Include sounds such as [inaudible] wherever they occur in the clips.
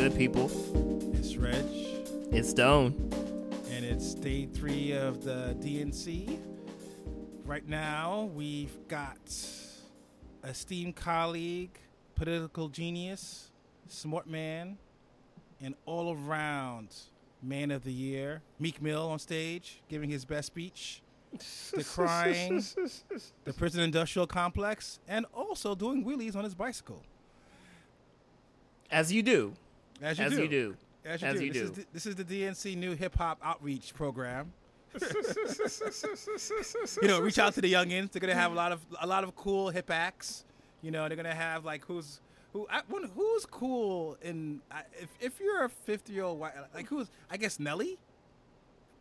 good, people? It's Reg, It's Stone. and it's day three of the DNC. Right now, we've got esteemed colleague, political genius, smart man, and all around man of the year, Meek Mill on stage giving his best speech, decrying [laughs] the prison industrial complex, and also doing wheelies on his bicycle. As you do. As you As do. you do. As you As do. you this, do. Is the, this is the DNC new hip hop outreach program. [laughs] you know, reach out to the youngins. They're gonna have a lot of a lot of cool hip acts. You know, they're gonna have like who's who I wonder who's cool in if if you're a 50 year old white like who's I guess Nelly.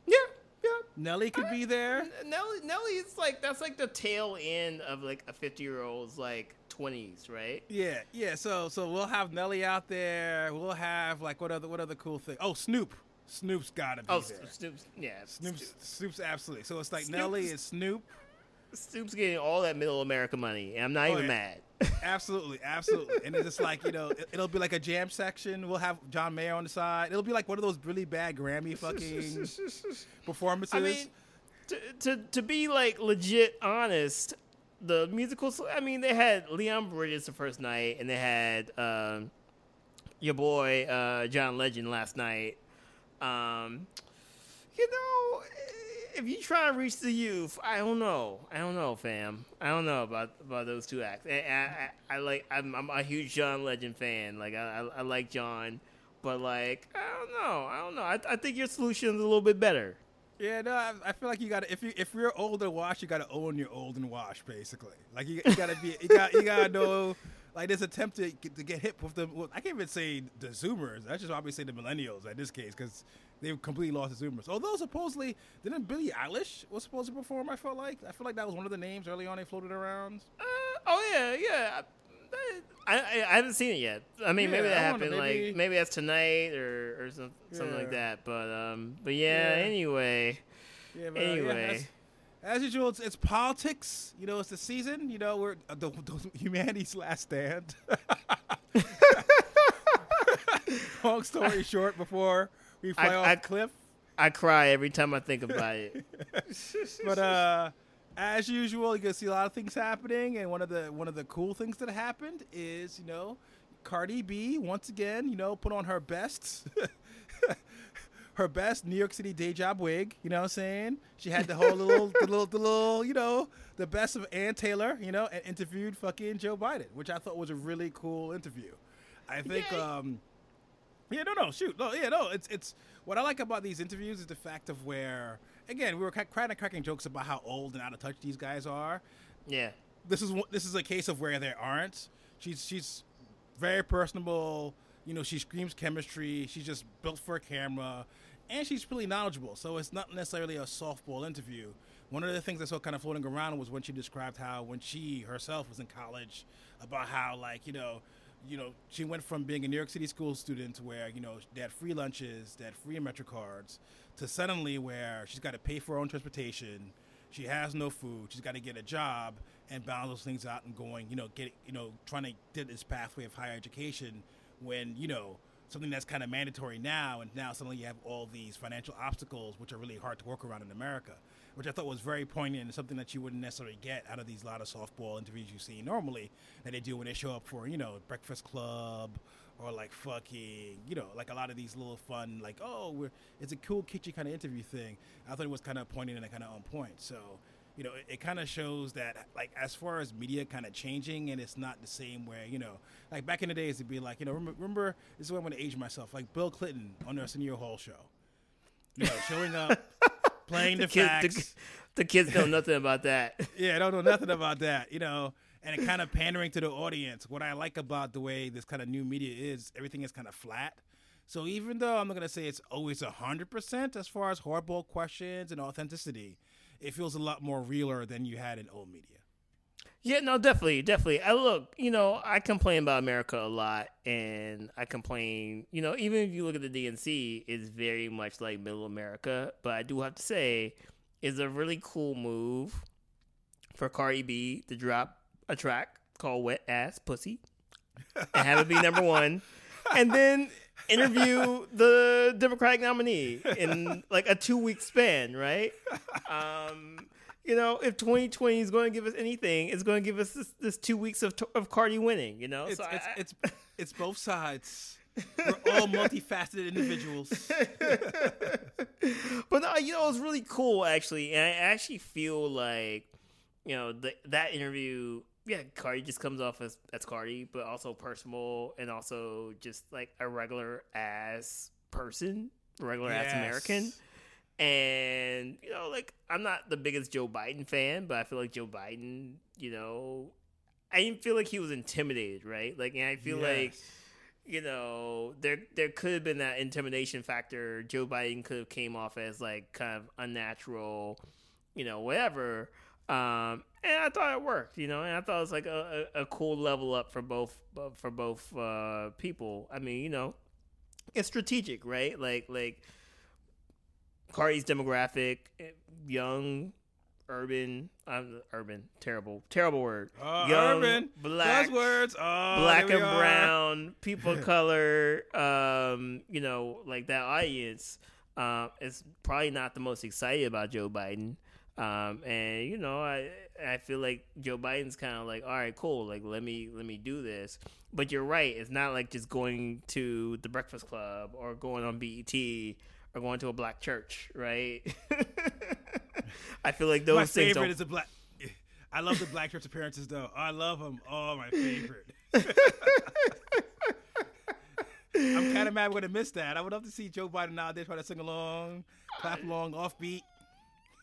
Yeah, yeah. Nelly could be there. Nelly, Nelly is like that's like the tail end of like a fifty year old's like twenties, right? Yeah, yeah. So so we'll have Nelly out there. We'll have like what other what other cool thing? Oh, Snoop. Snoop's gotta be Oh, there. Snoop's, yeah, Snoop's, Snoop's, Snoop's absolutely. So it's like Snoop's- Nelly and Snoop. Snoop's getting all that middle America money, and I'm not Oh, even yeah. mad. [laughs] Absolutely, absolutely. And it's just like, you know, it- it'll be like a jam section. We'll have John Mayer on the side. It'll be like one of those really bad Grammy fucking [laughs] performances. I mean, to, to to be like legit honest, the musicals. I mean, they had Leon Bridges the first night, and they had um, your boy uh, John Legend last night. Um, you know, if you try to reach the youth, I don't know. I don't know, fam. I don't know about about those two acts. I, I, I, like. I'm, I'm a huge John Legend fan. Like I, I, I like John, but like I don't know. I don't know. I, I think your solution is a little bit better. Yeah, no, I, I feel like you got to if you if you're old and washed, you got to own your old and wash, basically. Like you, you got to be, you got you got to [laughs] know. Like this attempt to get, to get hip with them. Well, I can't even say the Zoomers. I just probably say the Millennials in this case because they've completely lost the Zoomers. Although supposedly didn't Billie Eilish was supposed to perform? I felt like I feel like that was one of the names early on they floated around. Uh, oh yeah, yeah. I, I, I haven't seen it yet. I mean, maybe that I happened maybe- like maybe that's tonight or or some, something like that. But um, but yeah. Yeah. Anyway, Yeah, but, uh, yeah, Anyway. as, as usual, it's, it's politics. You know, it's the season. You know, we're uh, the, the humanity's last stand. [laughs] Long story short, before we fly I- off I- cliff, I cry every time I think about it. [laughs] but uh, as usual, you can see a lot of things happening. And one of the one of the cool things that happened is, you know, Cardi B once again, you know, put on her best. [laughs] Her best New York City day job wig, you know what I'm saying? She had the whole little, the little, the little, you know, the best of Ann Taylor, you know, and interviewed fucking Joe Biden, which I thought was a really cool interview. I think, Yeah. um, yeah, no, no, shoot, no, yeah, no. It's it's what I like about these interviews is the fact of where, again, we were kind of cracking jokes about how old and out of touch these guys are. yeah, This is this is a case of where there aren't. She's she's very personable. You know, she screams chemistry. She's just built for a camera, and she's really knowledgeable. So it's not necessarily a softball interview. One of the things I saw kind of floating around was when she described how when she herself was in college, about how like you know, you know, she went from being a New York City school student where you know they had free lunches, they had free Metro cards, to suddenly where she's got to pay for her own transportation. She has no food. She's got to get a job and balance those things out and going, you know, get, you know, trying to get this pathway of higher education when, you know, something that's kind of mandatory now and now suddenly you have all these financial obstacles which are really hard to work around in America, which I thought was very poignant and something that you wouldn't necessarily get out of these lot of softball interviews you see normally that they do when they show up for, you know, Breakfast Club or like fucking, you know, like a lot of these little fun, like, oh, we're, it's a cool, kitschy kind of interview thing. I thought it was kind of poignant and kind of on point. So, you know, it, it kind of shows that, like, as far as media kind of changing, and it's not the same where, you know, like back in the days, it'd be like, you know, remember, remember this is when I'm going to age myself, like Bill Clinton on the Arsenio Hall show. You know, showing up, [laughs] playing the, kids, facts. the, the kids know nothing about that. [laughs] Yeah, I don't know nothing about that, you know, and it kind of pandering to the audience. What I like about the way this kind of new media is, everything is kind of flat. So even though I'm not gonna say it's always hundred percent as far as hardball questions and authenticity, it feels a lot more realer than you had in old media. Yeah, no, definitely, definitely. I look, you know, I complain about America a lot, and I complain, you know, even if you look at the DNC, it's very much like Middle America. But I do have to say, it's a really cool move for Cardi B to drop a track called "Wet Ass Pussy" and have it be number one, and then interview the Democratic nominee in like a two week span, right? Um, you know, if 2020 is going to give us anything, it's going to give us this, this two weeks of of Cardi winning. You know, It's so it's, I- it's it's both sides. We're all multifaceted individuals. [laughs] but no, you know, it was really cool actually, and I actually feel like you know the, that interview. Yeah, Cardi just comes off as as Cardi, but also personal and also just like a regular ass person, regular ass American. And you know, like I'm not the biggest Joe Biden fan, but I feel like Joe Biden, you know, I didn't feel like he was intimidated, right? Like, and I feel like you know, there there could have been that intimidation factor. Joe Biden could have came off as like kind of unnatural, you know, whatever. Um, and I thought it worked, you know, and I thought it was like a, a, a cool level up for both for both uh, people. I mean, you know, it's strategic, right? Like like Cardi's demographic, eh, young, urban, um, urban, terrible, terrible word. Uh, young, urban black, buzzwords. Oh, black and brown, people of [laughs] color, um, you know, like that audience um, is probably not the most excited about Joe Biden. Um, and you know, I I feel like Joe Biden's kind of like, all right, cool, like let me let me do this. But you're right, it's not like just going to the Breakfast Club or going on BET or going to a black church, right? [laughs] I feel like those things My things favorite is the black. I love the black church appearances though. I love them. Oh, my favorite. [laughs] I'm kind of mad we're gonna miss that. I would love to see Joe Biden out there trying to sing along, clap along, offbeat,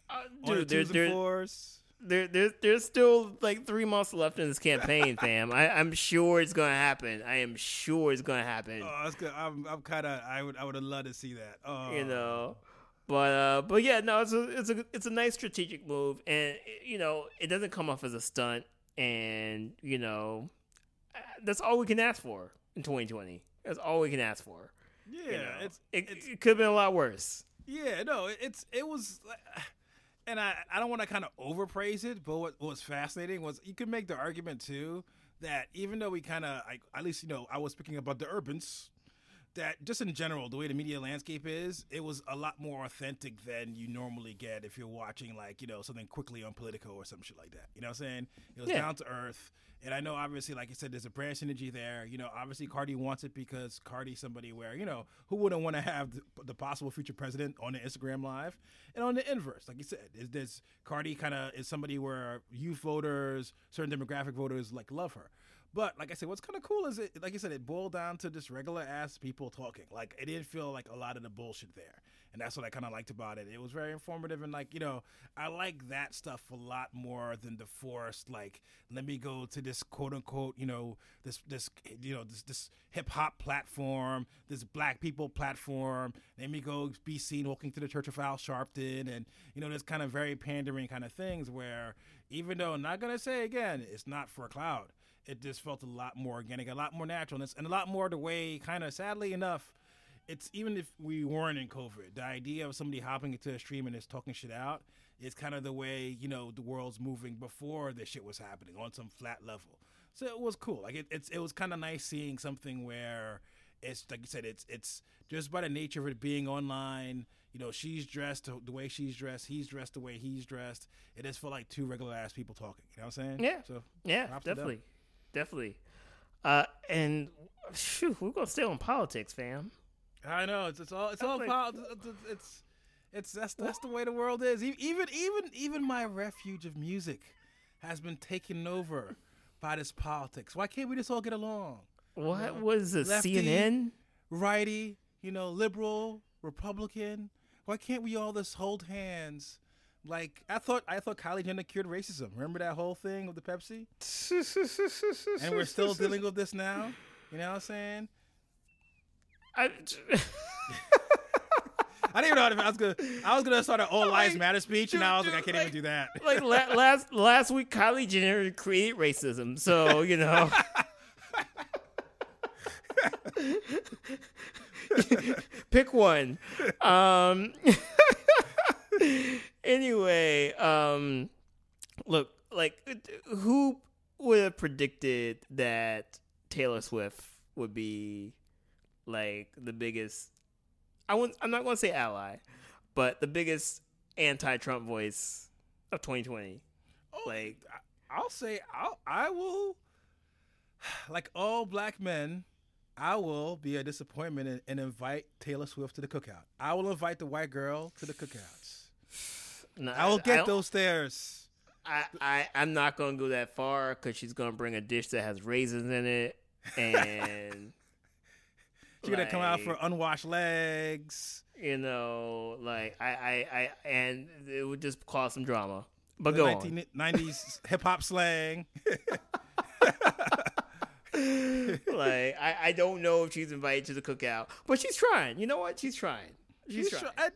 uh, on the dude, twos and fours. There, there, there's still like three months left in this campaign, [laughs] fam. I, I'm sure it's gonna happen. I am sure it's gonna happen. Oh, that's good. I'm, I'm kind of. I would, I would have loved to see that. Oh, You know, but uh, but yeah, no, it's a it's a it's a nice strategic move, and you know, it doesn't come off as a stunt, and you know, uh, that's all we can ask for in 2020. That's all we can ask for. yeah, You know? it's, it, it's, it could have been a lot worse. yeah, no, it's, it was. And I, I don't want to kind of overpraise it, but what, what was fascinating was you could make the argument too that even though we kind of, at least you know, I was speaking about the urbans, that just in general, the way the media landscape is, it was a lot more authentic than you normally get if you're watching like you know something quickly on Politico or some shit like that. You know what I'm saying? It was Yeah. down to earth. And I know, obviously, like you said, there's a brand synergy there. You know, obviously, Cardi wants it because Cardi's somebody where, you know, who wouldn't want to have the, the possible future president on the Instagram Live? And on the inverse, like you said, is this Cardi kind of is somebody where youth voters, certain demographic voters, like love her. But like I said, what's kind of cool is it, like you said, it boiled down to just regular ass people talking. Like it didn't feel like a lot of the bullshit there, and that's what I kind of liked about it. It was very informative and like you know, I like that stuff a lot more than the forced like let me go to this quote unquote you know this this you know this this hip hop platform, this black people platform. Let me go be seen walking to the Church of Al Sharpton, and you know this kind of very pandering kind of things where even though I'm not gonna say again, it's not for a cloud it just felt a lot more organic, a lot more natural, and, a lot more the way, kind of sadly enough, it's even if we weren't in COVID, the idea of somebody hopping into a stream and just talking shit out is kind of the way you know the world's moving before this shit was happening on some flat level. So it was cool. Like it, it's it was kind of nice seeing something where it's like you said, it's it's just by the nature of it being online. You know, she's dressed the way she's dressed. He's dressed the way he's dressed. It just felt like two regular ass people talking. You know what I'm saying? Yeah. So Yeah, Props to them. definitely, definitely. Uh, and phew, we're gonna stay on politics, fam. I know it's it's all it's all like- about it's it's it's that's that's the way the world is. Even even even my refuge of music has been taken over by this politics. Why can't we just all get along? What was this? Lefty. CNN? Righty, you know, liberal, Republican. Why can't we all just hold hands? Like I thought, I thought Kylie Jenner cured racism. Remember that whole thing with the Pepsi? [laughs] And we're still dealing with this now. You know what I'm saying? I, I didn't even know how to, I was gonna. I was gonna start an all lives Like, matter speech, and I was like, I can't like- even do that. like la- [laughs] last last week, Kylie Jenner created racism. So you know. [laughs] Pick one. Um, anyway, um, look, like, who would have predicted that Taylor Swift would be like the biggest. I wouldn't, I'm not going to say ally, but the biggest anti-Trump voice of 2020. Oh, Like, I'll say I'll, I will, [sighs] like all black men, I will be a disappointment and, and invite Taylor Swift to the cookout. I will invite the white girl to the cookouts. No, I will get don't- those stairs. I, I I'm not gonna go that far because she's gonna bring a dish that has raisins in it, and [laughs] She's gonna come out for unwashed legs. you know, like I, I, I, and it would just cause some drama. But the go on. 1990s hip hop slang. [laughs] like I, I don't know if she's invited to the cookout, but she's trying. You know what? She's trying. She's, She's trying. try-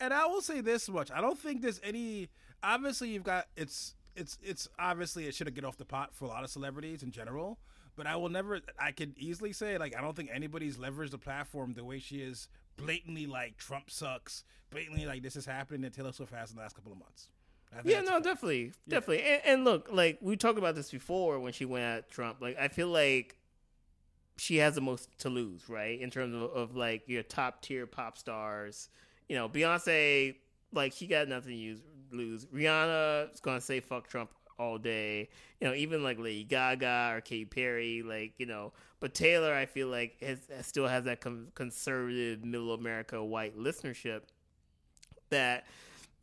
and, and I will say this much: I don't think there's any. Obviously, you've got it's it's it's obviously it should have get off the pot for a lot of celebrities in general. But I will never. I could easily say like I don't think anybody's leveraged the platform the way she is blatantly like Trump sucks, blatantly like this is happening that Taylor Swift has in the last couple of months. Yeah, no, definitely, definitely. And, and look, like we talked about this before when she went at Trump. Like I feel like she has the most to lose, right? In terms of, of like your top tier pop stars. You know, Beyonce, like she got nothing to use, lose. Rihanna is gonna say fuck Trump all day. You know, even like Lady Gaga or Katy Perry, like you know. But Taylor, I feel like has, has still has that com- conservative middle America white listenership that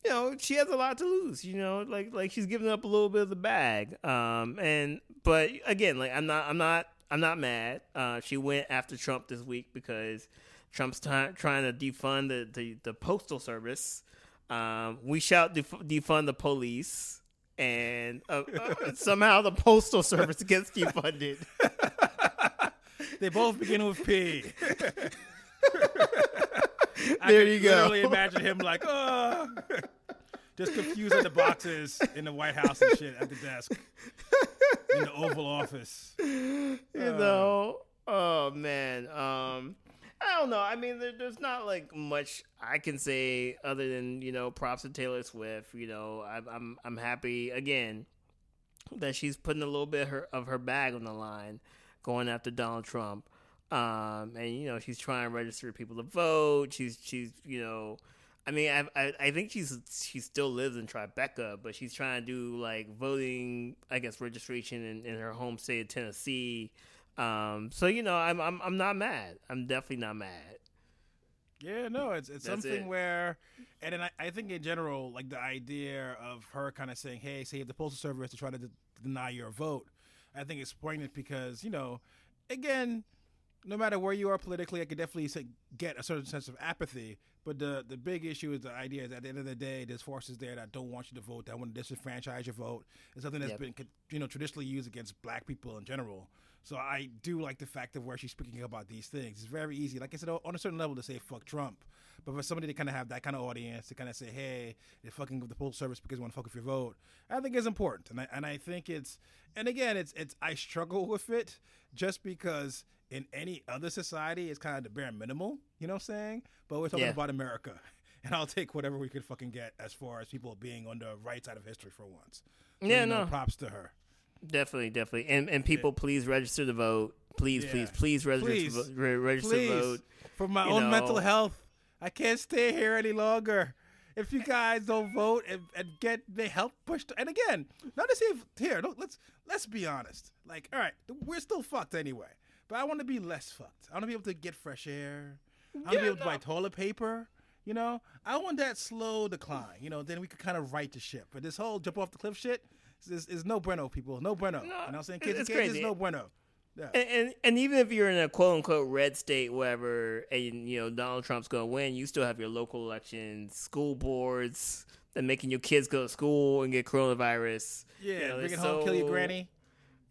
you know she has a lot to lose you know like like she's giving up a little bit of the bag um and but again like i'm not i'm not i'm not mad uh she went after trump this week because trump's ty- trying to defund the, the the postal service. Um we shout def- defund the police and uh, uh, [laughs] somehow the postal service gets defunded. [laughs] They both begin with P. [laughs] There you go. I Literally imagine him like, oh, just confusing the boxes in the White House and shit at the desk. In the Oval Office. you know? Oh man. Um i don't know. I mean there, there's not like much i can say other than you know props to taylor swift you know i'm i'm, I'm happy again that she's putting a little bit of her, of her bag on the line going after donald trump. Um and you know she's trying to register people to vote. She's she's you know I mean, I, I I think she's she still lives in Tribeca, but she's trying to do like voting, I guess, registration in, in her home state of Tennessee. Um, so you know, I'm I'm I'm not mad. I'm definitely not mad. Yeah, no, it's it's That's something it. where, and then I, I think in general, like the idea of her kind of saying, "Hey, save the postal service to try to de- deny your vote," I think it's poignant because you know, again, no matter where you are politically, I could definitely say, get a certain sense of apathy. But the the big issue is the idea is at the end of the day, there's forces there that don't want you to vote, that want to disenfranchise your vote. It's something that's Yep. been you know traditionally used against black people in general. So I do like the fact of where she's speaking about these things. It's very easy, like I said, on a certain level to say fuck Trump, but for somebody to kind of have that kind of audience to kind of say, hey, they're fucking with the postal service because they want to fuck with your vote, I think is important. And I and I think it's and again, it's it's I struggle with it just because in any other society it's kind of the bare minimal, you know what I'm saying? But we're talking Yeah. about America. [laughs] And I'll take whatever we could fucking get as far as people being on the right side of history for once. So, Yeah, you know, no. props to her. Definitely, definitely. And and people, please register to vote. Please, Yeah. please, please register Please. to vote. Re- register Please, to vote. for my you own know. mental health, I can't stay here any longer. If you guys don't vote and, and get the help pushed, and again, not to say if- here, let's let's be honest. Like, all right, we're still fucked anyway, but I want to be less fucked. I want to be able to get fresh air. I want to Yeah, be able to buy toilet paper. You know, I want that slow decline. You know, then we could kind of right the ship. But this whole jump off the cliff shit is, is no bueno, people. No bueno. you know what I'm saying? Kids, it's kids, crazy. no bueno. Yeah. And, and and even if you're in a quote unquote red state, wherever, and you know Donald Trump's going to win, you still have your local elections, school boards, and making your kids go to school and get coronavirus. yeah, You know, bring it it's home, kill your granny.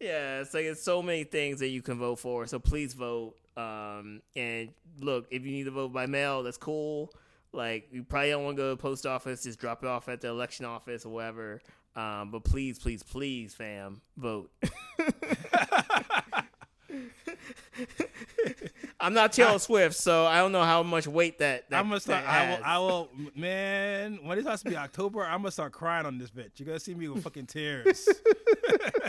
Yeah, it's like it's so many things that you can vote for. So please vote. Um, and look, if you need to vote by mail, that's cool. Like you probably don't want to go to the post office, just drop it off at the election office or whatever. Um, but please, please, please, fam, vote. [laughs] I'm not Taylor Swift, so I don't know how much weight that, that I'm gonna start. I will. I will. Man, when it starts to be October, I'm gonna start crying on this bitch. You're gonna see me with fucking tears. [laughs]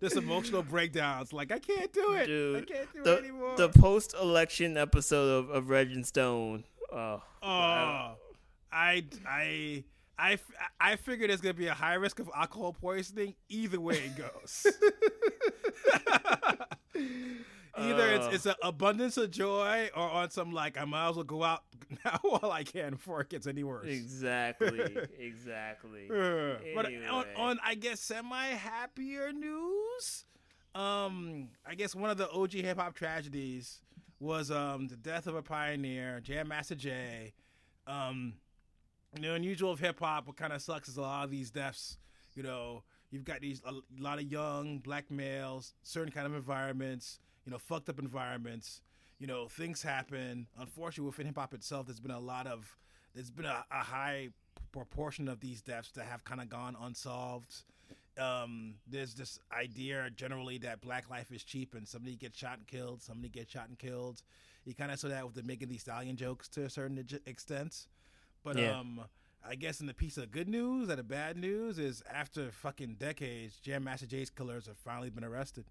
this emotional breakdowns. Like I can't do it. Dude, I can't do the, it anymore. the post election episode of, of Red and Stone. Oh, oh, I figured there's gonna be a high risk of alcohol poisoning either way it goes. [laughs] [laughs] Either it's Uh. it's an abundance of joy, or on some like I might as well go out [laughs] now while I can before it gets any worse. exactly, [laughs] exactly. Uh, But on, on I guess semi happier news, um, I guess one of the OG hip hop tragedies was um the death of a pioneer, Jam Master Jay. Um, the unusual of hip hop, what kind of sucks is a lot of these deaths. You know, you've got these a lot of young black males, certain kind of environments. You know, fucked up environments. You know, things happen. Unfortunately, within hip hop itself, there's been a lot of there's been a, a high proportion of these deaths that have kind of gone unsolved. Um, there's this idea generally that black life is cheap and somebody gets shot and killed, somebody gets shot and killed. You kind of saw that with the Megan Thee Stallion jokes to a certain extent. But Yeah. um, I guess in the piece of good news, that the bad news is after fucking decades, Jam Master Jay's killers have finally been arrested.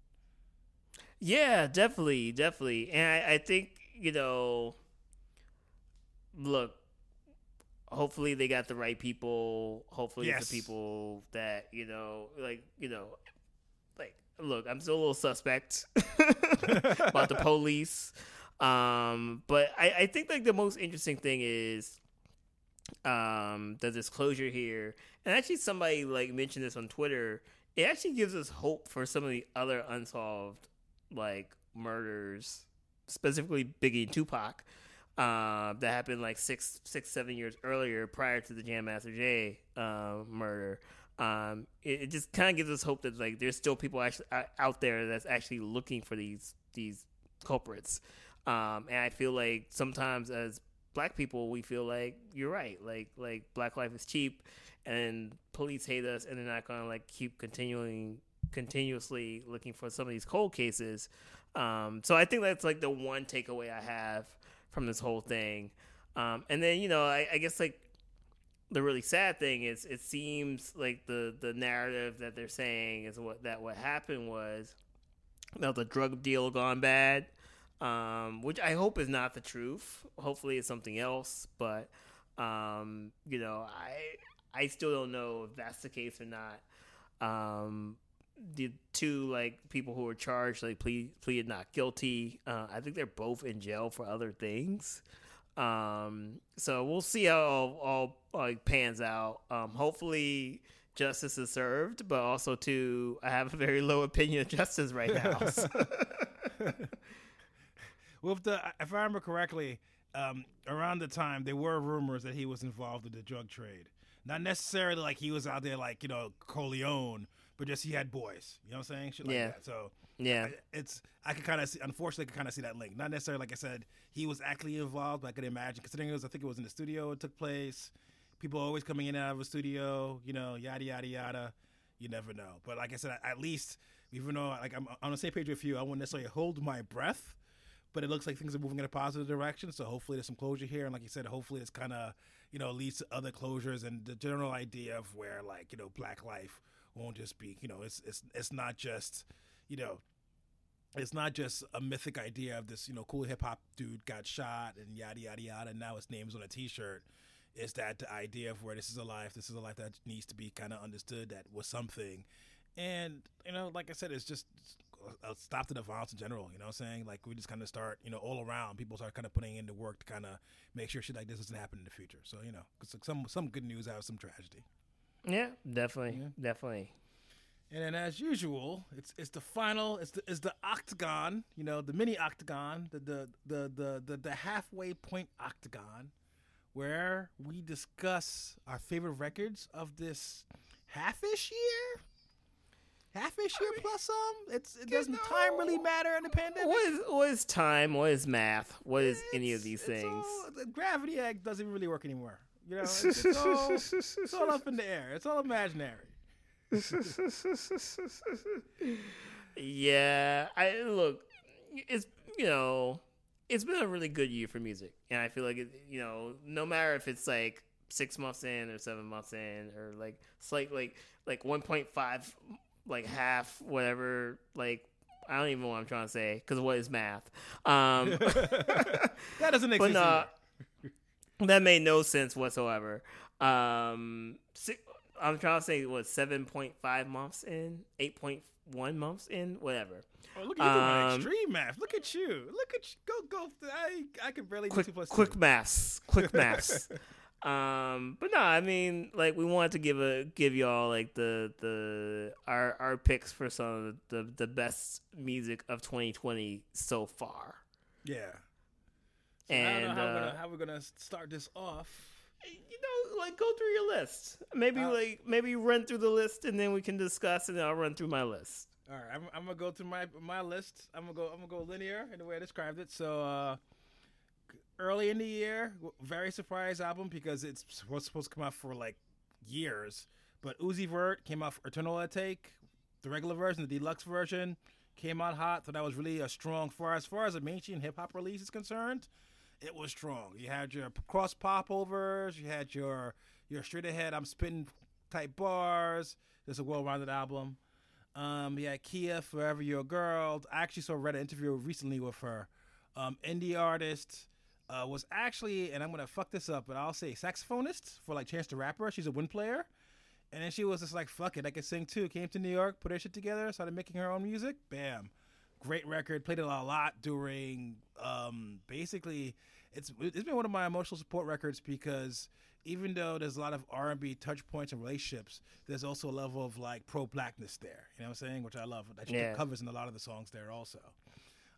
Yeah, definitely, definitely. And I, I think, you know, look, hopefully they got the right people. Hopefully it's the people that, you know, like, you know, like, look, I'm still a little suspect [laughs] about the police. Um, but I, I think like the most interesting thing is um the disclosure here. And actually somebody like mentioned this on Twitter. It actually gives us hope for some of the other unsolved like murders, specifically Biggie and Tupac, uh, that happened like six, six, seven years earlier, prior to the Jam Master Jay uh, murder. Um, it, it just kind of gives us hope that like there's still people actually out there that's actually looking for these these culprits. Um, and I feel like sometimes as black people, we feel like you're right, like like black life is cheap, and police hate us, and they're not gonna like keep continuing continuously looking for some of these cold cases. Um, so I think that's like the one takeaway I have from this whole thing. Um, and then you know, I, I guess like the really sad thing is it seems like the the narrative that they're saying is what that what happened was that the drug deal gone bad. Um, which I hope is not the truth. Hopefully it's something else, but um, you know, I I still don't know if that's the case or not. Um, the two like people who were charged like plead, pleaded not guilty. Uh, I think they're both in jail for other things. Um, so we'll see how all, all like pans out. Um, hopefully justice is served, but also too, I have a very low opinion of justice right now. so- [laughs] With the, if I remember correctly, um, around the time there were rumors that he was involved in the drug trade. Not necessarily like he was out there like you know Corleone, but just he had boys. You know what I'm saying? Shit like Yeah. that. So yeah, I- it's I could kind of see. Unfortunately, I could kind of see that link. Not necessarily like I said he was actually involved, but I could imagine considering it was I think it was in the studio it took place. People always coming in and out of a studio. You know, yada yada yada. You never know. But like I said, at least even though like I'm on the same page with you, I wouldn't necessarily hold my breath. But it looks like things are moving in a positive direction. So hopefully there's some closure here, and like you said, hopefully it's kind of you know leads to other closures and the general idea of where like you know black life won't just be you know it's it's it's not just you know it's not just a mythic idea of this, you know, cool hip hop dude got shot and yada yada yada. And now his name's on a T-shirt. It's that the idea of where this is a life, this is a life that needs to be kind of understood. That was something, and you know, like I said, it's just a stop to the violence in general. You know, what I'm saying like we just kind of start, you know, all around. People start kind of putting in the work to kind of make sure shit like this doesn't happen in the future. So you know, 'cause some some good news out of some tragedy. Yeah, definitely, Yeah. definitely. And then, as usual, it's it's the final. It's the it's the octagon. You know, the mini octagon, the the the the the, the halfway point octagon, where we discuss our favorite records of this halfish year. Halfish year plus some. It's it doesn't time really matter in the pandemic. What is what is time? What is math? What is any of these it's things? all- the gravity act doesn't really work anymore. You know, it's, it's all, it's all up in the air. It's all imaginary. yeah, I look. It's you know, it's been a really good year for music, and I feel like it, you know, no matter if it's like six months in or seven months in or like slight like like one point five like half whatever like I don't even know what I'm trying to say because what is math? Um, [laughs] that doesn't make [laughs] but sense. That made no sense whatsoever. Um, si I'm trying to say what seven point five months in, eight point one months in, whatever. Oh, look at you doing um, extreme math. Look at you. Look at you. Go go. I I can barely do two plus quick two. maths quick [laughs] maths um but no i mean like we wanted to give a give y'all like the the our our picks for some of the, the best music of 2020 so far Yeah. So I don't know how, we're uh, gonna, how we're gonna start this off. you know like go through your list maybe Uh, like maybe run through the list and then we can discuss and then i'll run through my list All right, I'm, I'm gonna go through my my list. I'm gonna go I'm gonna go linear in the way I described it. So uh, early in the year, very surprise album because it's was supposed to come out for like years, but Uzi Vert came out for Eternal Atake, the regular version, the deluxe version came out hot. So that was really a strong far as far as a mainstream hip hop release is concerned. It was strong. You had your cross popovers. You had your your straight ahead. I'm spitting type bars. It's a well rounded album. Um, yeah, KeiyaA, Forever Your Girl. I actually saw read an interview recently with her. Um, indie artist uh, was actually, and I'm gonna fuck this up, but I'll say saxophonist for like Chance the Rapper. She's a wind player, and then she was just like, "Fuck it, I can sing too." Came to New York, put her shit together, started making her own music. Bam, great record. Played it a lot during. Um, basically, it's it's been one of my emotional support records because even though there's a lot of R&B touch points and relationships, there's also a level of like pro-blackness there. You know what I'm saying? Which I love. That she Yeah. covers in a lot of the songs there also.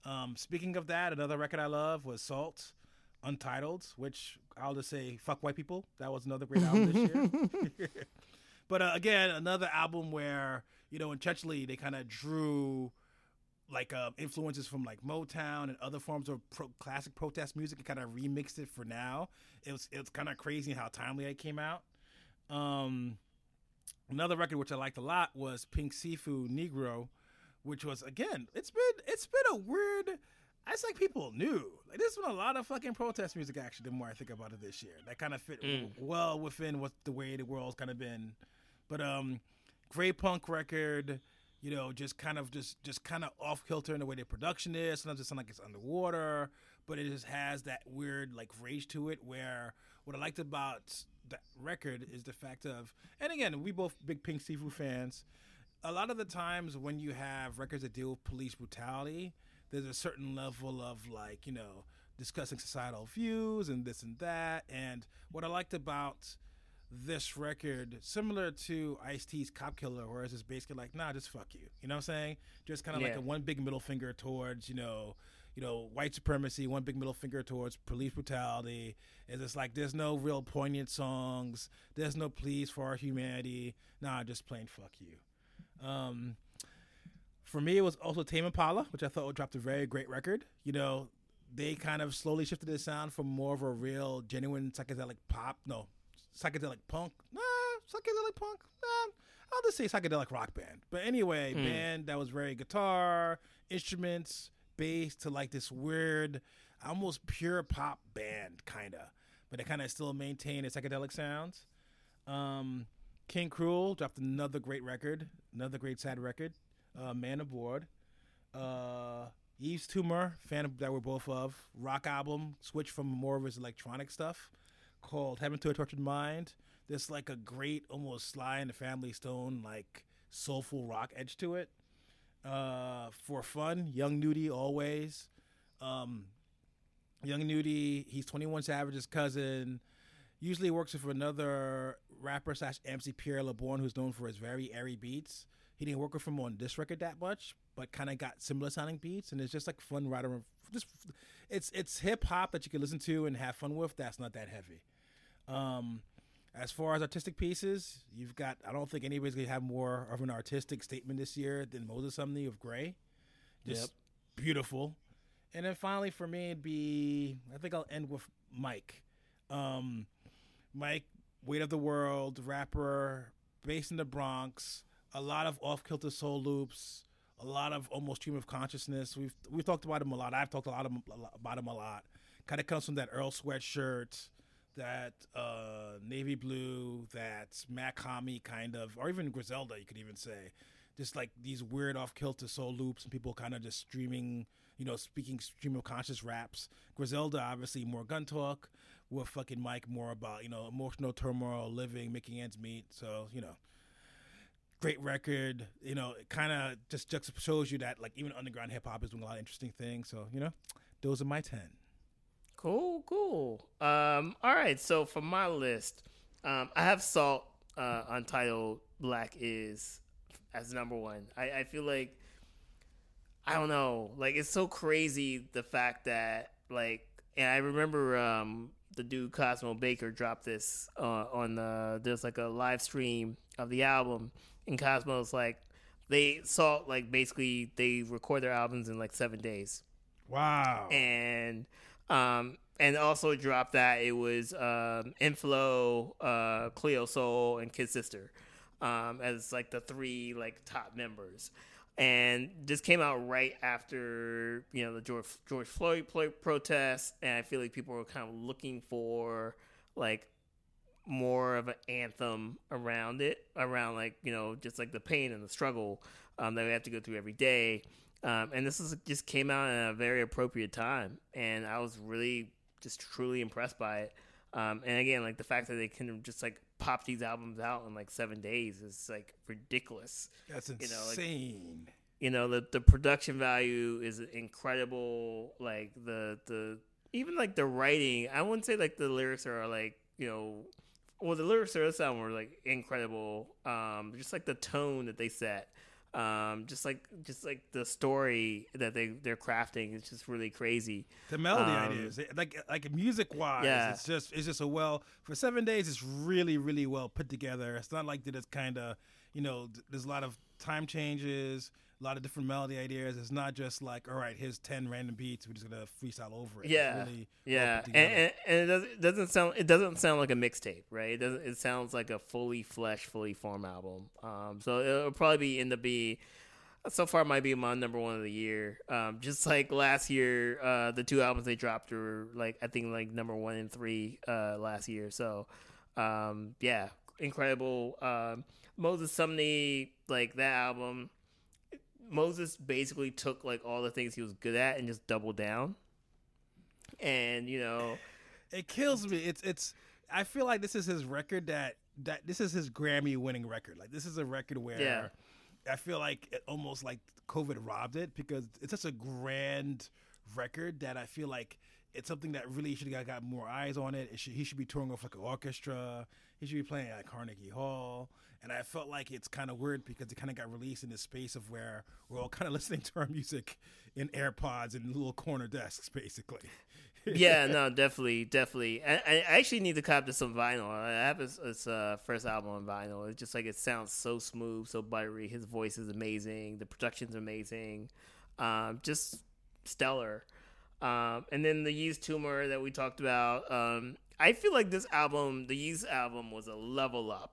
Um, speaking of that, another record I love was SAULT, Untitled, which I'll just say, fuck white people. That was another great album this year. [laughs] [laughs] but uh, again, another album where you know intentionally they kind of drew like uh, influences from like Motown and other forms of pro- classic protest music and kind of remixed it for now. It was it's kind of crazy how timely it came out. Um, another record which I liked a lot was Pink Siifu Negro, which was again it's been it's been a weird. It's like people knew like there's been a lot of fucking protest music actually. The more I think about it this year, that kind of fit Mm. well within what the way the world's kind of been. But um, great punk record you know, just kind of just just kind of off kilter in the way the production is. Sometimes it sounds like it's underwater, but it just has that weird like rage to it. Where what I liked about that record is the fact of, and again, we both big Pink Siifu fans. A lot of the times when you have records that deal with police brutality, there's a certain level of like you know discussing societal views and this and that. And what I liked about this record similar to Ice T's Cop Killer, whereas it's basically like, nah, just fuck you. You know what I'm saying? Just kind of like a one big middle finger towards, you know, you know, white supremacy, one big middle finger towards police brutality. It's just like there's no real poignant songs. There's no pleas for our humanity. Nah, just plain fuck you. Um, for me, it was also Tame Impala, which I thought dropped a very great record. You know, they kind of slowly shifted the sound from more of a real, genuine psychedelic pop. No, psychedelic punk. Nah, psychedelic punk. Nah, I'll just say psychedelic rock band. But anyway, Hmm. band that was very guitar, instruments, bass to like this weird, almost pure pop band kind of. But it kind of still maintained its psychedelic sounds. Um, King Krule dropped another great record, another great sad record. Uh, Man Aboard. Uh, Yves Tumor, fan of, that we're both of. Rock album, switch from more of his electronic stuff called Heaven to a Tortured Mind. There's like a great, almost Sly and the Family Stone, like soulful rock edge to it. Uh, for fun, Young Nudy always. Um, Young Nudy, he's 21 Savage's cousin. Usually works with another rapper slash MC Pierre LeBorn, who's known for his very airy beats. He didn't work with him on this record that much, but kind of got similar sounding beats, and it's just like fun rider. Just it's it's hip hop that you can listen to and have fun with. That's not that heavy. Um, as far as artistic pieces, you've got. I don't think anybody's gonna have more of an artistic statement this year than Moses Sumney of Gray. Just Yep. beautiful. And then finally, for me, it'd be. I think I'll end with Mike. Um, Mike, Weight of the World, rapper, based in the Bronx. A lot of off kilter soul loops. A lot of almost stream of consciousness. We've we've talked about him a lot. I've talked a lot of, about him a lot. Kind of comes from that Earl sweatshirt, that uh, navy blue, that Mach-Hommy kind of, or even Griselda, you could even say. just like these weird off kilter soul loops and people kind of just streaming, you know, speaking stream of conscious raps. Griselda obviously more gun talk. With fucking Mike more about you know emotional turmoil, living, making ends meet. So you know, great record. You know, it kind of just shows you that like even underground hip hop is doing a lot of interesting things. So you know, those are my ten. Cool, cool. Um, all right. So for my list, um, I have SAULT uh, Untitled Black is as number one. I, I feel like I don't know, like it's so crazy the fact that like, and I remember um, the dude Cosmo Baker dropped this uh, on the there's like a live stream of the album, and Cosmo's like they saw like basically they record their albums in like seven days. Wow. And um and also dropped that it was um Inflo, uh Cleo Sol and Kid Sister um as like the three like top members. And this came out right after you know the George George Floyd protest, and I feel like people were kind of looking for like more of an anthem around it, around like you know just like the pain and the struggle um, that we have to go through every day. Um, and this is just came out at a very appropriate time, and I was really just truly impressed by it. Um, and again, like the fact that they can just like pop these albums out in like seven days is like ridiculous. That's insane. You know, like, you know the the production value is incredible. Like the the even like the writing, I wouldn't say like the lyrics are like you know, well the lyrics of this album were like incredible. Um, just like the tone that they set um, just like just like the story that they they're crafting is just really crazy. The melody um, ideas, like like music wise, yeah. it's just it's just a well for seven days. It's really really well put together. It's not like that. It's kind of you know there's a lot of time changes a lot of different melody ideas. It's not just like, all right, here's ten random beats. We're just gonna freestyle over it. Yeah, really yeah, and, and, and, it doesn't, doesn't sound it doesn't sound like a mixtape, right? It doesn't. It sounds like a fully fleshed, fully formed album. Um, so it'll probably be end up be. So far, might be my number one of the year. Um, just like last year, uh, the two albums they dropped were like I think like number one and three uh, last year. So, um, yeah, incredible. Um, Moses Sumney, like that album Moses basically took like all the things he was good at and just doubled down. And you know, it kills me. It's it's. I feel like this is his record that that this is his Grammy winning record. Like this is a record where yeah. I feel like it almost like COVID robbed it because it's such a grand record that I feel like it's something that really should have got more eyes on it. it should, he should be touring with like an orchestra. He should be playing at Carnegie Hall. And I felt like it's kind of weird because it kind of got released in this space of where we're all kind of [laughs] listening to our music in AirPods and little corner desks, basically. yeah, [laughs] no, definitely, definitely. I, I, actually need to cop to some vinyl. I have his, his uh, first album on vinyl. It's just like it sounds so smooth, so buttery. His voice is amazing. The production's amazing. Um, just stellar. Um, and then the Yves Tumor that we talked about. Um, I feel like this album, the Yeast album, was a level up.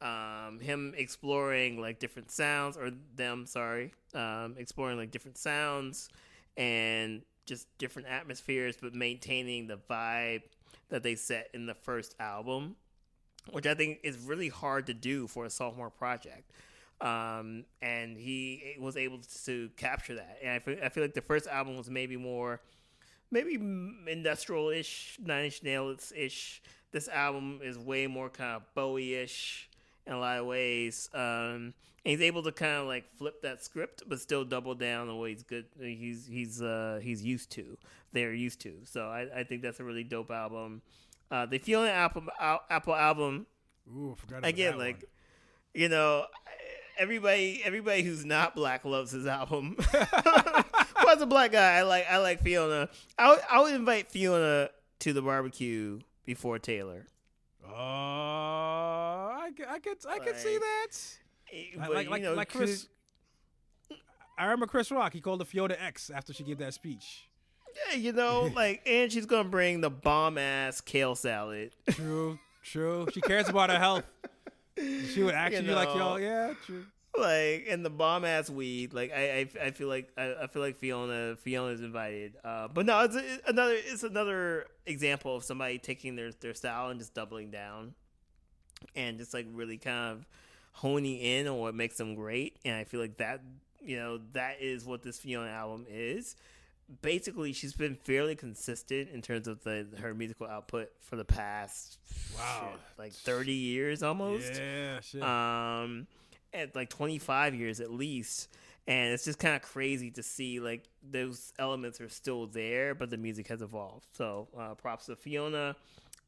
Um, him exploring like different sounds, or them, sorry, um, exploring like different sounds and just different atmospheres, but maintaining the vibe that they set in the first album, which I think is really hard to do for a sophomore project. Um, and he was able to capture that. And I feel, I feel like the first album was maybe more maybe industrial ish, Nine Inch Nails ish. This album is way more kind of Bowie ish in a lot of ways. Um, and he's able to kind of like flip that script, but still double down on what he's good. He's he's uh, he's used to. They're used to. So I, I think that's a really dope album. Uh, the Fiona Apple Apple album. Ooh, forgot again. like, one. you know, everybody everybody who's not black loves his album. [laughs] as a black guy, I like I like Fiona. I would, I would invite Fiona to the barbecue before Taylor. Oh, I, I could I could see that. Eh, but, like like, know, like Chris. I remember Chris Rock. He called the Fiona X after she gave that speech. Yeah, you know, [laughs] like, and she's gonna bring the bomb ass kale salad. True, true. She cares about her health. She would actually [laughs] you know, be like, "Yo, yeah, true." like and the bomb ass weed. Like I, I, I feel like I, I, feel like Fiona Fiona's invited. Uh, but no, it's, it's another it's another example of somebody taking their their style and just doubling down, and just like really kind of honing in on what makes them great, and I feel like that you know that is what this Fiona album is. Basically, she's been fairly consistent in terms of the her musical output for the past Wow. shit, like thirty years almost Yeah, shit. um at like 25 years at least and it's just kind of crazy to see like those elements are still there but the music has evolved so uh, props to fiona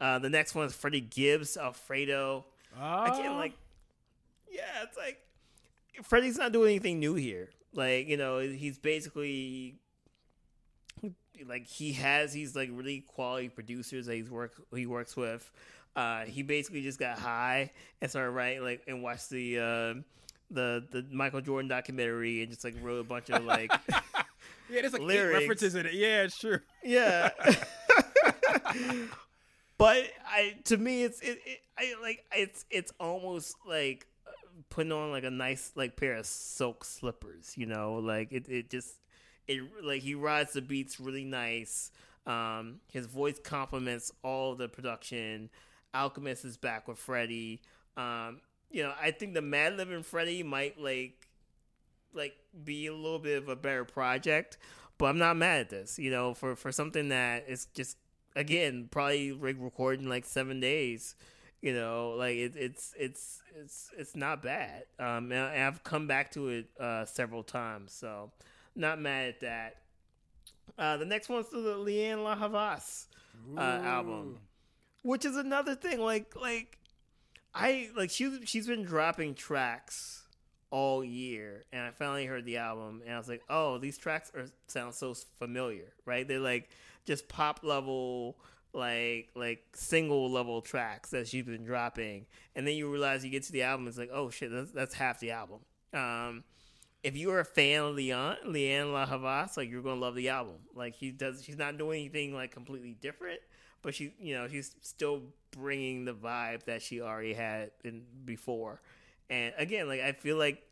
uh, the next one is freddie gibbs alfredo again Ah. like yeah it's like freddie's not doing anything new here like you know he's basically like he has these like really quality producers that he's work he works with uh he basically just got high and started writing like and watched the uh the the michael jordan documentary and just like wrote a bunch of like [laughs] yeah, there's like lyrics. references in it. Yeah, it's true. yeah [laughs] [laughs] but i to me it's it, it i like it's it's almost like uh, putting on like a nice like pair of silk slippers you know? Like it, it just it like he rides the beats really nice. Um his voice complements all the production. Alchemist is back with freddie um you know i think the mad living freddie might like like be a little bit of a better project but i'm not mad at this you know? For for something that is just again probably like recording like seven days you know like it, it's it's it's it's not bad. Um and i've come back to it uh several times so not mad at that. Uh the next one's the Lianne La Havas uh, album which is another thing like like i like she she's been dropping tracks all year and i finally heard the album and i was like oh these tracks are sound so familiar right? They're like just pop level like like single level tracks that she's been dropping and then you realize you get to the album it's like oh shit that's, that's half the album um if you're a fan of Leon, Lianne La Havas, like you're gonna love the album. Like he does, she's not doing anything like completely different, but she, you know, she's still bringing the vibe that she already had in before. And again, like I feel like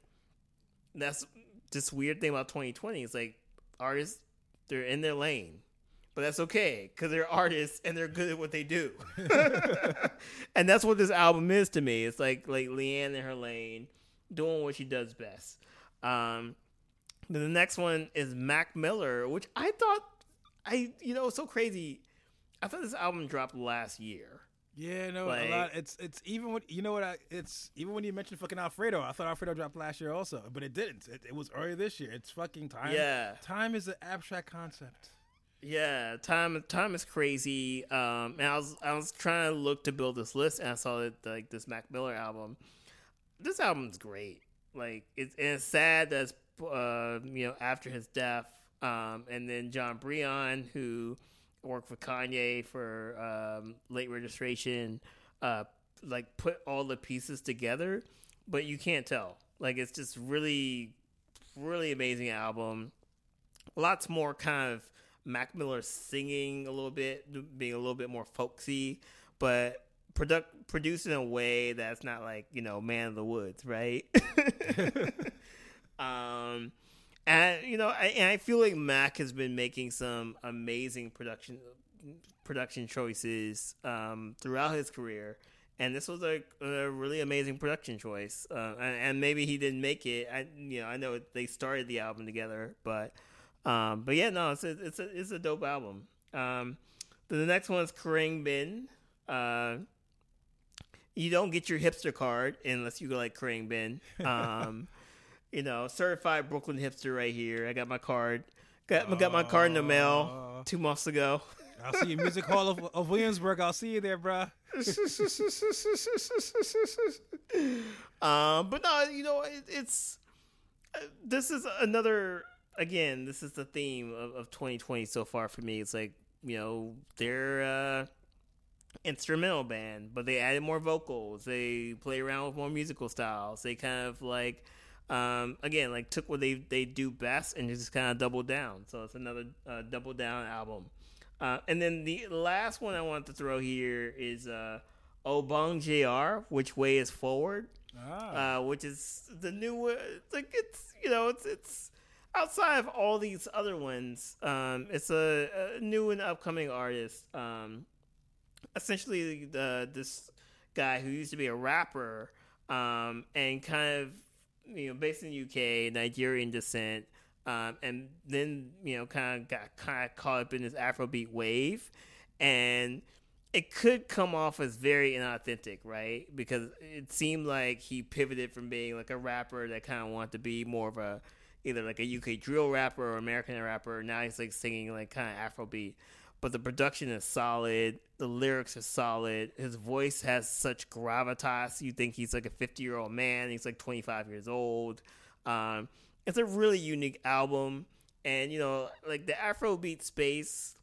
that's this weird thing about 2020. It's like artists, they're in their lane, but that's okay because they're artists and they're good at what they do. [laughs] [laughs] and that's what this album is to me. It's like like Lianne in her lane, doing what she does best. Um, then the next one is Mac Miller, which I thought I you know so crazy. I thought this album dropped last year. Yeah, no, Like- a lot. It's it's even when you know what I. It's even when you mentioned fucking Alfredo. I thought Alfredo dropped last year also, but it didn't. It, it was earlier this year. It's fucking time. Yeah. time is an abstract concept. Yeah, time time is crazy. Um, and I was I was trying to look to build this list, and I saw that like this Mac Miller album. This album's great. Like it's and it's sad that it's, uh, you know after his death, um, and then Jon Brion, who worked for Kanye for um, late registration, uh, like put all the pieces together, but you can't tell. Like it's just really, really amazing album. Lots more kind of Mac Miller singing a little bit, being a little bit more folksy, but product produced in a way that's not like you know Man of the Woods, right? [laughs] um, and you know, I, and I feel like Mac has been making some amazing production production choices um, throughout his career, and this was a, a really amazing production choice. Uh, and, and maybe he didn't make it. I you know I know they started the album together, but um, but yeah, no, it's a, it's a it's a dope album. Um, the next one is Khruangbin. Uh, you don't get your hipster card unless you go like Khruangbin. Um, [laughs] you know, certified Brooklyn hipster right here. I got my card. Got got my card in the mail two months ago. I'll see you Music Hall of, of Williamsburg. I'll see you there, bro. [laughs] um, but no, you know, it, it's uh, this is another again. This is the theme of, of 2020 so far for me. It's like you know they're uh, instrumental band, but they added more vocals. They play around with more musical styles. They kind of like. Um, again, like took what they they do best and just kind of doubled down. So it's another uh, double down album. Uh, and then the last one I want to throw here is uh, Obongjayar. Which way is forward? Ah. uh, which is the new. Uh, it's like it's you know it's it's outside of all these other ones. Um, it's a, a new and upcoming artist. Um, essentially, the this guy who used to be a rapper um, and kind of you know based in UK, Nigerian descent, um, and then you know kind of got kind of caught up in this Afrobeat wave, and it could come off as very inauthentic, right? Because it seemed like he pivoted from being like a rapper that kind of wanted to be more of a either like a UK drill rapper or American rapper. Now he's like singing like kind of Afrobeat. But the production is solid. The lyrics are solid. His voice has such gravitas. You think he's like a 50 year old man. He's like 25 years old. Um, it's a really unique album. And, you know, like the Afrobeat space,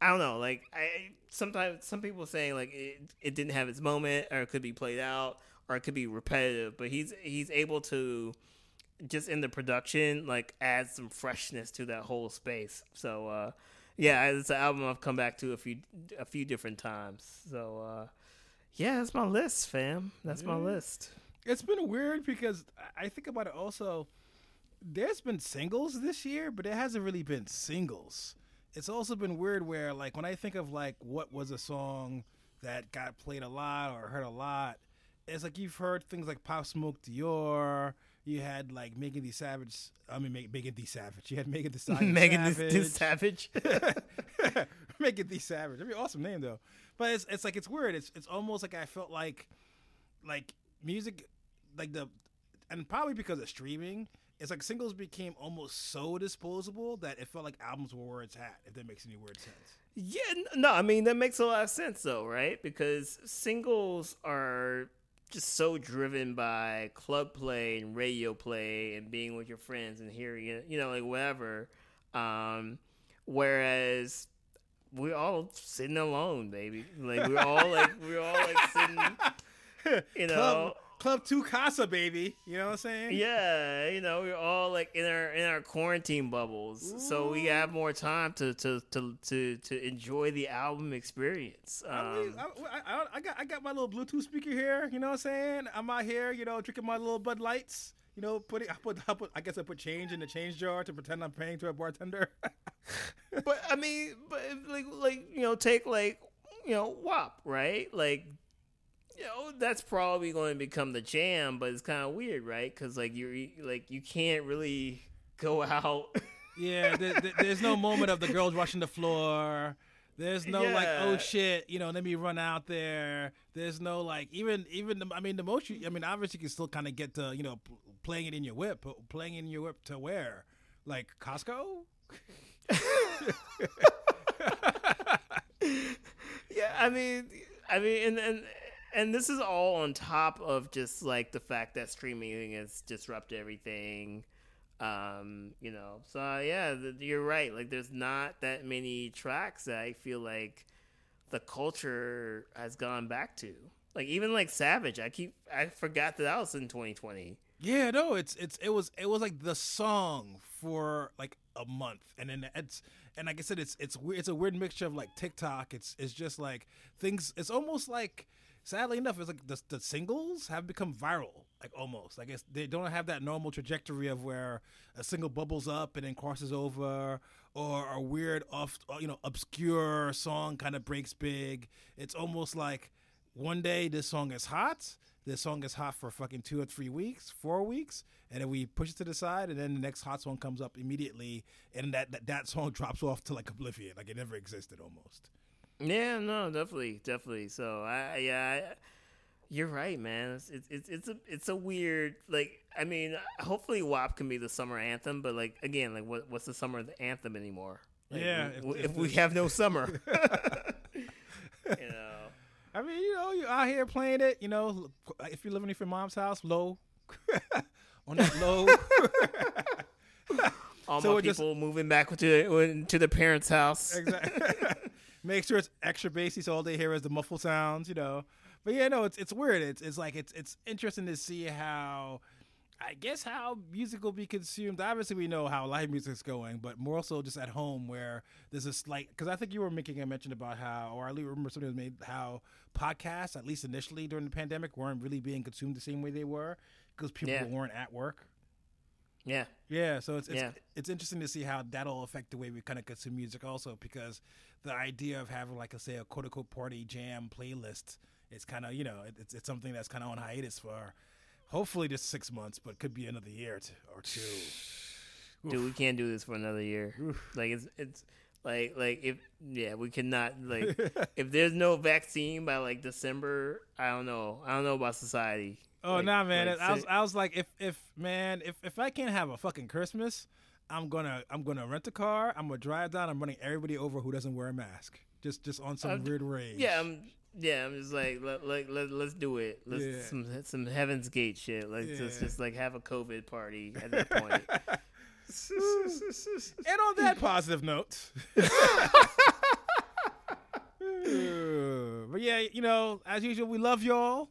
I don't know. Like, I sometimes some people saying like it, it didn't have its moment or it could be played out or it could be repetitive. But he's he's able to just in the production, like add some freshness to that whole space. So uh, yeah, it's an album I've come back to a few a few different times. So uh, yeah, that's my list, fam. That's my list. It's been weird because I think about it also. There's been singles this year, but it hasn't really been singles. It's also been weird where like when I think of like what was a song that got played a lot or heard a lot, it's like you've heard things like Pop Smoke Dior, you had like Megan Thee Savage. I mean, Megan Thee Savage. You had Megan Thee [laughs] Stallion Megan Savage. Thee Savage. [laughs] Megan Thee Savage. That'd be an awesome name though. But it's it's like it's weird. It's it's almost like I felt like like music like the and probably because of streaming, it's like singles became almost so disposable that it felt like albums were where it's at. If that makes any weird sense. Yeah, no, I mean that makes a lot of sense though, right? Because singles are just so driven by club play and radio play and being with your friends and hearing it, you know, like whatever. Um, whereas we're all sitting alone, baby. Like we're all like we're all like sitting, [laughs] you know. Club Two Casa, baby. You know what I'm saying? Yeah, you know, we're all like in our in our quarantine bubbles, Ooh. so we have more time to to to to, to enjoy the album experience. Um, I, I, I, I, got I got my little Bluetooth speaker here. You know what I'm saying? I'm out here, you know, drinking my little Bud Lights. You know, putting I put, I put I guess I put change in the change jar to pretend I'm paying to a bartender. [laughs] but I mean, but like like you know, take like you know WAP, right? Like you know that's probably going to become the jam, but it's kind of weird, right? Because like you're like you can't really go out. yeah, there, there, there's no moment of the girls rushing the floor. There's no yeah. like, oh shit, you know, let me run out there. There's no like, even even the, I mean, the most you, I mean, obviously you can still kind of get to you know playing it in your whip, playing in your whip to where, like Costco. [laughs] yeah, I mean, I mean, and and and this is all on top of just like the fact that streaming has disrupted everything. Um you know so uh, yeah you're right. Like there's not that many tracks that i feel like the culture has gone back to. Like even like savage i keep i forgot that that was in 2020 yeah no it's it's it was it was like the song for like a month. And then it's and like i said it's it's it's a weird mixture of like tiktok. It's it's just like things it's almost like sadly enough, it's like the, the singles have become viral, like almost. I guess they don't have that normal trajectory of where a single bubbles up and then crosses over, or a weird off, uh, you know, obscure song kind of breaks big. It's almost like one day this song is hot. This song is hot for fucking two or three weeks, four weeks, and then we push it to the side, and then the next hot song comes up immediately, and that that, that song [laughs] drops off to like oblivion, like it never existed almost. Yeah, no, definitely, definitely. So I, yeah, I, you're right, man. It's, it's it's it's a it's a weird like. I mean, hopefully WAP can be the summer anthem, but like again, like what what's the summer anthem anymore? Like, yeah, if, if, if we have no summer, [laughs] you know. I mean, you know, you're out here playing it. You know, if you're living in your mom's house, low [laughs] on that low. [laughs] All so my people just, moving back to to the parents' house. Exactly. Make sure it's extra bassy so all they hear is the muffled sounds, you know. But yeah, no, it's it's weird. It's it's like it's it's interesting to see how I guess how music will be consumed. Obviously, we know how live music's going, but more so just at home where there's a slight. Because I think you were making a mention about how, or I remember somebody made how podcasts, at least initially during the pandemic, weren't really being consumed the same way they were because people yeah. weren't at work. Yeah. Yeah. So it's it's, yeah. it's interesting to see how that'll affect the way we kind of consume music also because the idea of having like a say a quote unquote party jam playlist is kind of you know it's it's something that's kind of on hiatus for hopefully just six months, but could be another year or two. Dude, we can't do this for another year. Like it's it's like like if yeah, we cannot like [laughs] if there's no vaccine by like December, I don't know. I don't know about society. Oh Like- nah, man. like, I was I was like, if if man, if if I can't have a fucking Christmas, I'm gonna I'm gonna rent a car. I'm gonna drive down. I'm running everybody over who doesn't wear a mask. Just just on some I'm- weird rage. yeah, I'm yeah, I'm just like let, let, let, let's do it. Let's Yeah. some some Heaven's Gate shit. Let's just just like have a COVID party at that point. [laughs] [laughs] And on that positive note. [laughs] but yeah, you know, as usual, we love y'all.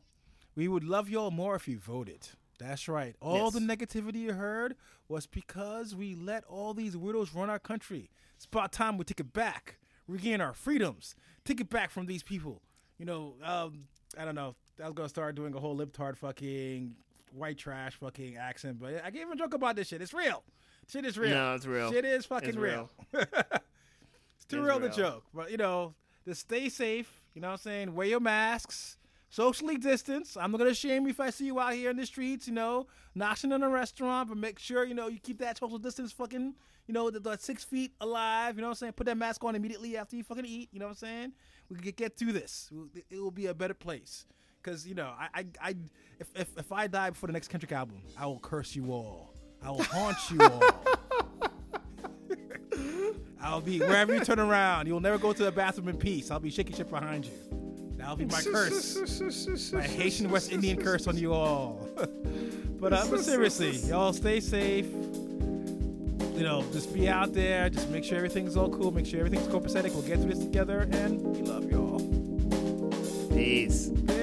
We would love y'all more if you voted. That's right. All Yes. the negativity you heard was because we let all these weirdos run our country. It's about time we take it back, regain our freedoms, take it back from these people. You know, um, I don't know. I was gonna start doing a whole libtard fucking white trash fucking accent, but I can't even joke about this shit. It's real. Shit is real. No, it's real. Shit is fucking It's real. real. [laughs] it's too It's real, real. to joke. But you know, just stay safe. You know what I'm saying? Wear your masks. Socially distance. I'm not gonna shame you if I see you out here in the streets, you know, knocking in a restaurant, but make sure, you know, you keep that social distance fucking, you know, the, the six feet alive, you know what I'm saying? Put that mask on immediately after you fucking eat, you know what I'm saying? We can get, through this. It- It will be a better place. Cause you know, I, I, I if, if if I die before the next Kendrick album, I will curse you all. I will haunt you all. [laughs] I'll be wherever you turn around. You'll never go to the bathroom in peace. I'll be shaking shit behind you. That'll be my curse. [laughs] my Haitian West Indian curse on you all. [laughs] but, uh, but seriously, y'all stay safe. You know, just be out there. Just make sure everything's all cool. Make sure everything's copacetic. We'll get through this together, and we love y'all. Peace. Peace.